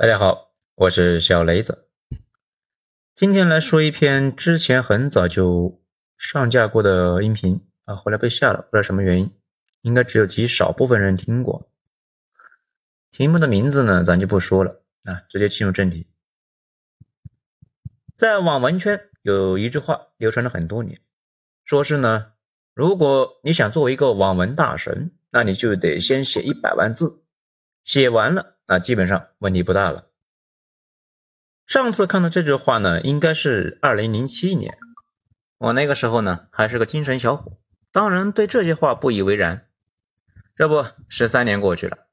大家好，我是小雷子。今天来说一篇之前很早就上架过的音频啊，后来被下了，不知道什么原因，应该只有极少部分人听过。题目的名字呢，咱就不说了啊，直接进入正题。在网文圈有一句话流传了很多年，说是呢，如果你想做一个网文大神，那你就得先写一百万字，写完了。那基本上问题不大了。上次看到这句话呢，应该是二零零七年，我那个时候呢还是个精神小伙，当然对这些话不以为然。这不，十三年过去了，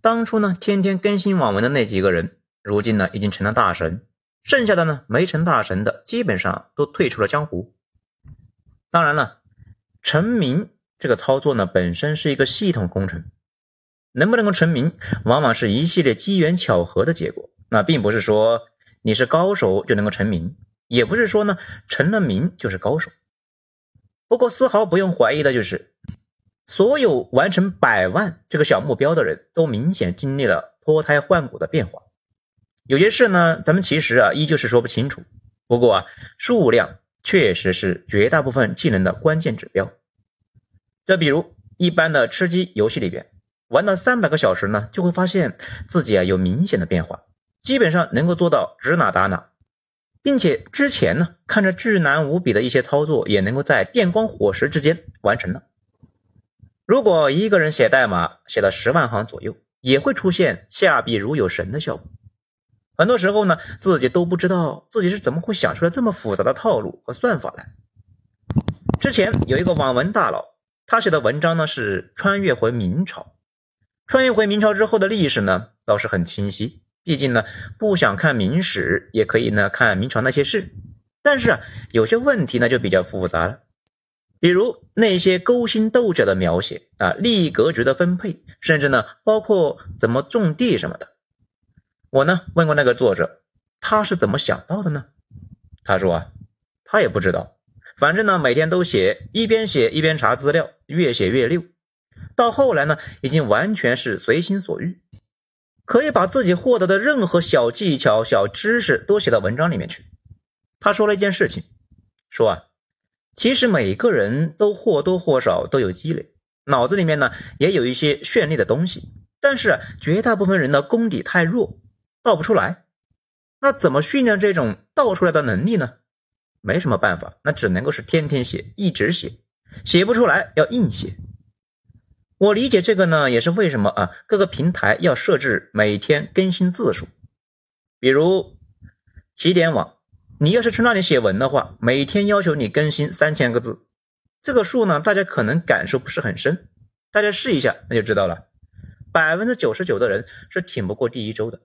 当初呢天天更新网文的那几个人，如今呢已经成了大神，剩下的呢没成大神的，基本上都退出了江湖。当然了，成名这个操作呢本身是一个系统工程。能不能够成名，往往是一系列机缘巧合的结果。那并不是说你是高手就能够成名，也不是说呢成了名就是高手。不过丝毫不用怀疑的就是，所有完成百万这个小目标的人都明显经历了脱胎换骨的变化。有些事呢，咱们其实啊依旧是说不清楚。不过啊，数量确实是绝大部分技能的关键指标。这比如一般的吃鸡游戏里边。玩到三百个小时呢，就会发现自己啊有明显的变化，基本上能够做到指哪打哪，并且之前呢看着巨难无比的一些操作，也能够在电光火石之间完成了。如果一个人写代码写了十万行左右，也会出现下笔如有神的效果。很多时候呢，自己都不知道自己是怎么会想出来这么复杂的套路和算法来。之前有一个网文大佬，他写的文章呢是穿越回明朝。穿越回明朝之后的历史呢，倒是很清晰。毕竟呢，不想看明史，也可以呢看明朝那些事。但是啊，有些问题呢就比较复杂了，比如那些勾心斗角的描写啊，利益格局的分配，甚至呢包括怎么种地什么的。我呢问过那个作者，他是怎么想到的呢？他说啊，他也不知道，反正呢每天都写，一边写一边查资料，越写越溜。到后来呢，已经完全是随心所欲，可以把自己获得的任何小技巧、小知识都写到文章里面去。他说了一件事情，说啊，其实每个人都或多或少都有积累，脑子里面呢也有一些绚丽的东西，但是绝大部分人的功底太弱，倒不出来。那怎么训练这种倒出来的能力呢？没什么办法，那只能够是天天写，一直写，写不出来要硬写。我理解这个呢，也是为什么啊？各个平台要设置每天更新字数，比如起点网，你要是去那里写文的话，每天要求你更新三千个字，这个数呢，大家可能感受不是很深，大家试一下那就知道了。百分之九十九的人是挺不过第一周的。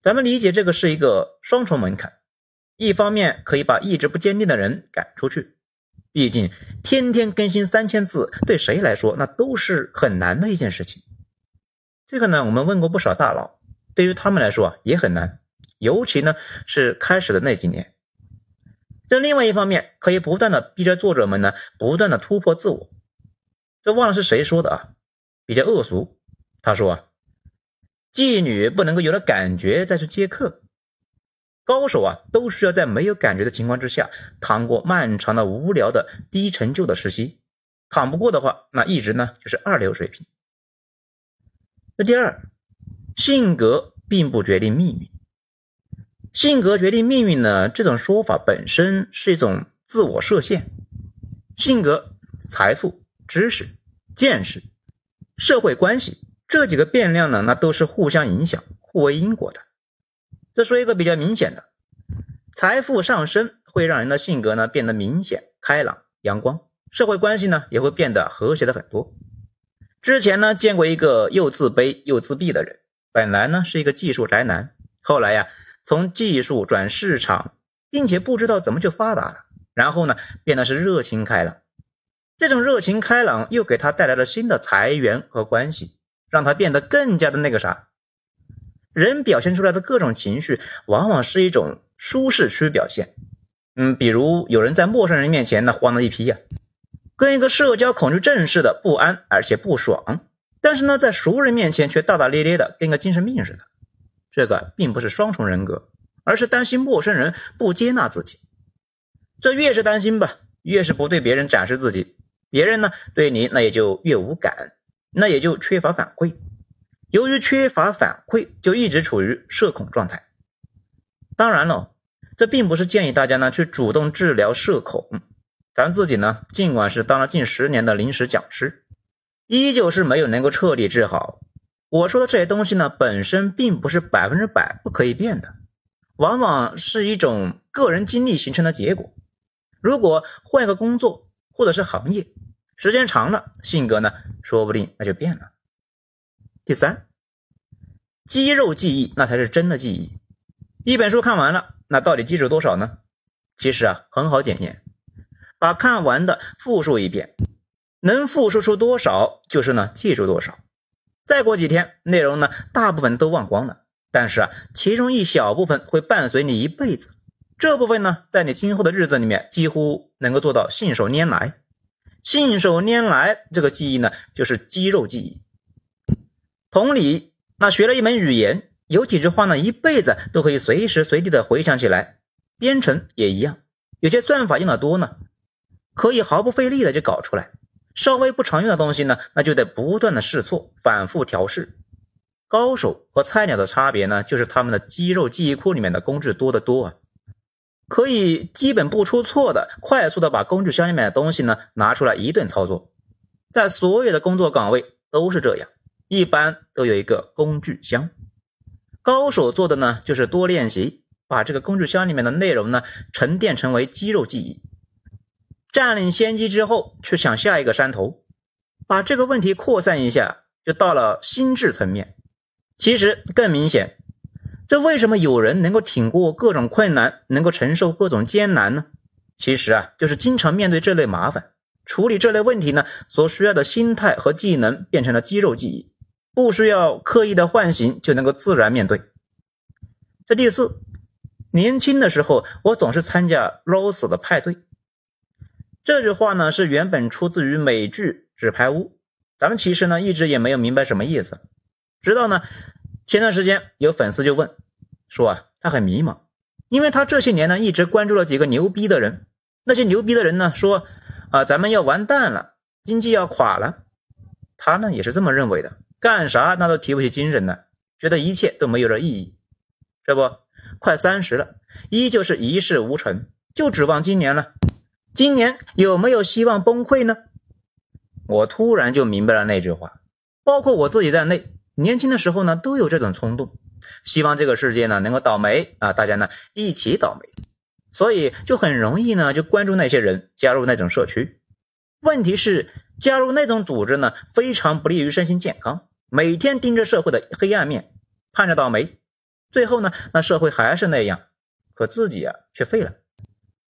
咱们理解这个是一个双重门槛，一方面可以把意志不坚定的人赶出去。毕竟天天更新三千字，对谁来说那都是很难的一件事情。这个呢，我们问过不少大佬，对于他们来说啊也很难，尤其呢是开始的那几年。这另外一方面，可以不断的逼着作者们呢不断的突破自我。这忘了是谁说的啊，比较恶俗。他说啊，妓女不能够有了感觉再去接客。高手啊，都需要在没有感觉的情况之下，趟过漫长的、无聊的、低成就的时期。趟不过的话，那一直呢就是二流水平。那第二，性格并不决定命运。性格决定命运呢？这种说法本身是一种自我设限。性格、财富、知识、见识、社会关系这几个变量呢，那都是互相影响、互为因果的。再说一个比较明显的，财富上升会让人的性格呢变得明显开朗阳光，社会关系呢也会变得和谐的很多。之前呢见过一个又自卑又自闭的人，本来呢是一个技术宅男，后来呀从技术转市场，并且不知道怎么就发达了，然后呢变得是热情开朗，这种热情开朗又给他带来了新的财源和关系，让他变得更加的那个啥。人表现出来的各种情绪，往往是一种舒适区表现。嗯，比如有人在陌生人面前呢慌了一批呀，跟一个社交恐惧症似的不安而且不爽；但是呢，在熟人面前却大大咧咧的，跟个精神病似的。这个并不是双重人格，而是担心陌生人不接纳自己。这越是担心吧，越是不对别人展示自己，别人呢对你那也就越无感，那也就缺乏反馈。由于缺乏反馈，就一直处于社恐状态。当然了，这并不是建议大家呢去主动治疗社恐。咱自己呢，尽管是当了近十年的临时讲师，依旧是没有能够彻底治好。我说的这些东西呢，本身并不是百分之百不可以变的，往往是一种个人经历形成的结果。如果换一个工作或者是行业，时间长了，性格呢，说不定那就变了。第三，肌肉记忆那才是真的记忆。一本书看完了，那到底记住多少呢？其实啊，很好检验，把看完的复述一遍，能复述出多少，就是呢记住多少。再过几天，内容呢大部分都忘光了，但是啊，其中一小部分会伴随你一辈子。这部分呢，在你今后的日子里面，几乎能够做到信手拈来。信手拈来这个记忆呢，就是肌肉记忆。同理，那学了一门语言，有几句话呢，一辈子都可以随时随地的回想起来。编程也一样，有些算法用的多呢，可以毫不费力的就搞出来。稍微不常用的东西呢，那就得不断的试错，反复调试。高手和菜鸟的差别呢，就是他们的肌肉记忆库里面的工具多得多啊，可以基本不出错的，快速的把工具箱里面的东西呢拿出来一顿操作。在所有的工作岗位都是这样，一般都有一个工具箱。高手做的呢，就是多练习，把这个工具箱里面的内容呢沉淀成为肌肉记忆。占领先机之后，去抢下一个山头，把这个问题扩散一下，就到了心智层面。其实更明显，这为什么有人能够挺过各种困难，能够承受各种艰难呢？其实啊，就是经常面对这类麻烦，处理这类问题呢，所需要的心态和技能变成了肌肉记忆，不需要刻意的唤醒，就能够自然面对。这第四，年轻的时候，我总是参加 Rose 的派对。这句话呢是原本出自于美剧《纸牌屋》，咱们其实呢一直也没有明白什么意思，直到呢前段时间有粉丝就问，说啊他很迷茫，因为他这些年呢一直关注了几个牛逼的人，那些牛逼的人呢说啊咱们要完蛋了，经济要垮了，他呢也是这么认为的，干啥那都提不起精神的，觉得一切都没有了意义，这不快三十了，依旧是一事无成，就指望今年了。今年有没有希望崩溃呢？我突然就明白了那句话，包括我自己在内，年轻的时候呢都有这种冲动，希望这个世界呢能够倒霉啊，大家呢一起倒霉，所以就很容易呢就关注那些人，加入那种社区。问题是加入那种组织呢非常不利于身心健康，每天盯着社会的黑暗面，盼着倒霉，最后呢那社会还是那样，可自己啊却废了。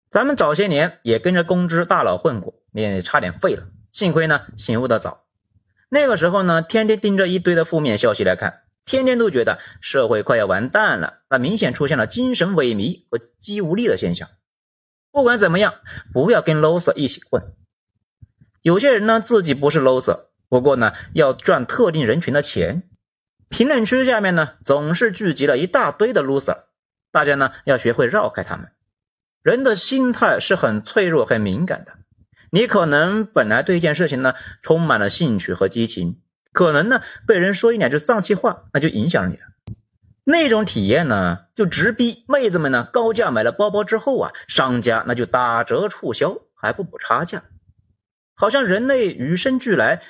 咱们早些年也跟着公知大佬混过，也差点废了。幸亏呢醒悟的早，那个时候呢天天盯着一堆的负面消息来看，天天都觉得社会快要完蛋了，那明显出现了精神萎靡和肌无力的现象。不管怎么样，不要跟 loser 一起混。有些人呢自己不是 loser，不过呢要赚特定人群的钱。评论区下面呢总是聚集了一大堆的 loser，大家呢要学会绕开他们。人的心态是很脆弱、很敏感的。你可能本来对一件事情呢充满了兴趣和激情，可能呢被人说一两句丧气话，那就影响你了。那种体验呢，就直逼妹子们呢高价买了包包之后啊，商家那就打折促销，还不补差价。好像人类与生俱来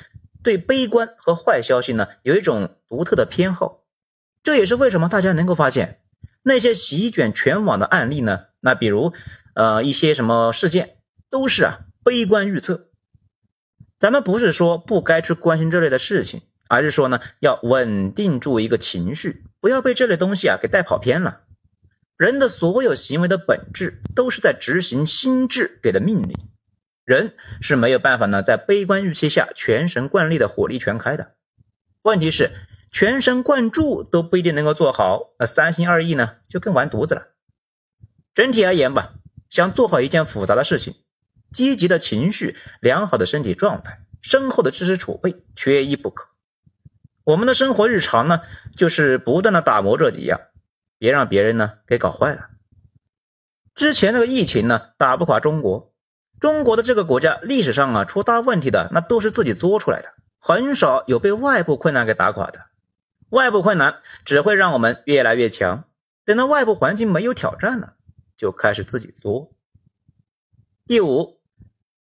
对悲观和坏消息呢有一种独特的偏好。这也是为什么大家能够发现那些席卷全网的案例呢？那比如，呃，一些什么事件都是啊悲观预测。咱们不是说不该去关心这类的事情，而是说呢要稳定住一个情绪，不要被这类东西啊给带跑偏了。人的所有行为的本质都是在执行心智给的命令，人是没有办法呢在悲观预期下全神贯力的火力全开的。问题是全神贯注都不一定能够做好，那三心二意呢就更完犊子了。整体而言吧，想做好一件复杂的事情，积极的情绪、良好的身体状态、深厚的知识储备，缺一不可。我们的生活日常呢，就是不断的打磨这几样，别让别人呢给搞坏了。之前那个疫情呢，打不垮中国。中国的这个国家历史上啊，出大问题的那都是自己作出来的，很少有被外部困难给打垮的。外部困难只会让我们越来越强，等到外部环境没有挑战了，就开始自己作。第五，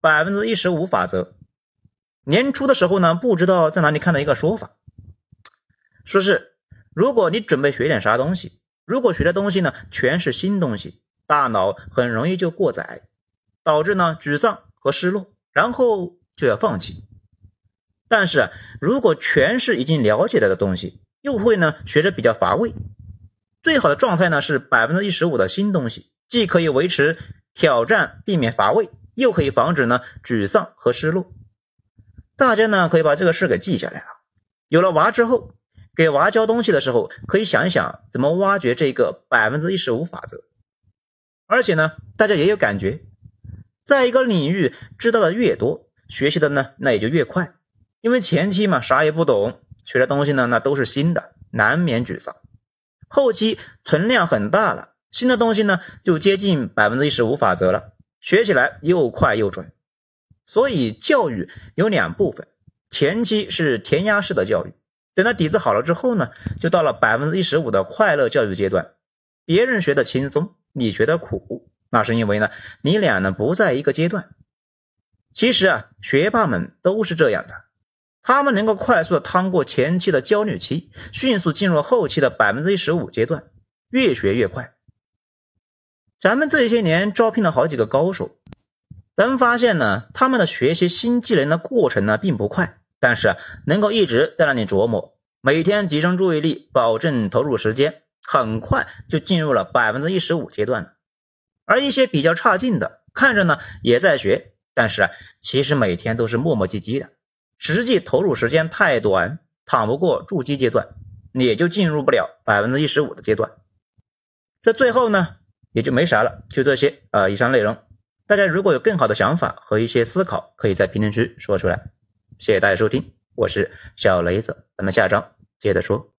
百分之一十五法则。年初的时候呢，不知道在哪里看到一个说法，说是如果你准备学点啥东西，如果学的东西呢全是新东西。大脑很容易就过载，导致呢沮丧和失落，然后就要放弃。但是如果全是已经了解了的东西，又会呢学着比较乏味。最好的状态呢是百分之一十五的新东西，既可以维持挑战，避免乏味，又可以防止呢沮丧和失落。大家呢可以把这个事给记下来啊。有了娃之后，给娃教东西的时候，可以想一想怎么挖掘这个百分之一十五法则。而且呢，大家也有感觉，在一个领域知道的越多，学习的呢那也就越快。因为前期嘛啥也不懂，学的东西呢那都是新的，难免沮丧。后期存量很大了，新的东西呢就接近百分之一十五法则了，学起来又快又准。所以教育有两部分，前期是填鸭式的教育，等到底子好了之后呢，就到了百分之一十五的快乐教育阶段，别人学的轻松。你觉得苦，那是因为呢，你俩呢不在一个阶段。其实啊，学霸们都是这样的，他们能够快速的趟过前期的焦虑期，迅速进入后期的百分之一十五阶段，越学越快。咱们这些年招聘了好几个高手，咱们发现呢，他们的学习新技能的过程呢并不快，但是能够一直在那里琢磨，每天集中注意力，保证投入时间。很快就进入了百分之一十五阶段了，而一些比较差劲的，看着呢也在学，但是啊，其实每天都是磨磨唧唧的，实际投入时间太短，躺不过筑基阶段，也就进入不了百分之一十五的阶段。这最后呢，也就没啥了，就这些啊，以上内容，大家如果有更好的想法和一些思考，可以在评论区说出来。谢谢大家收听，我是小雷子，咱们下章接着说。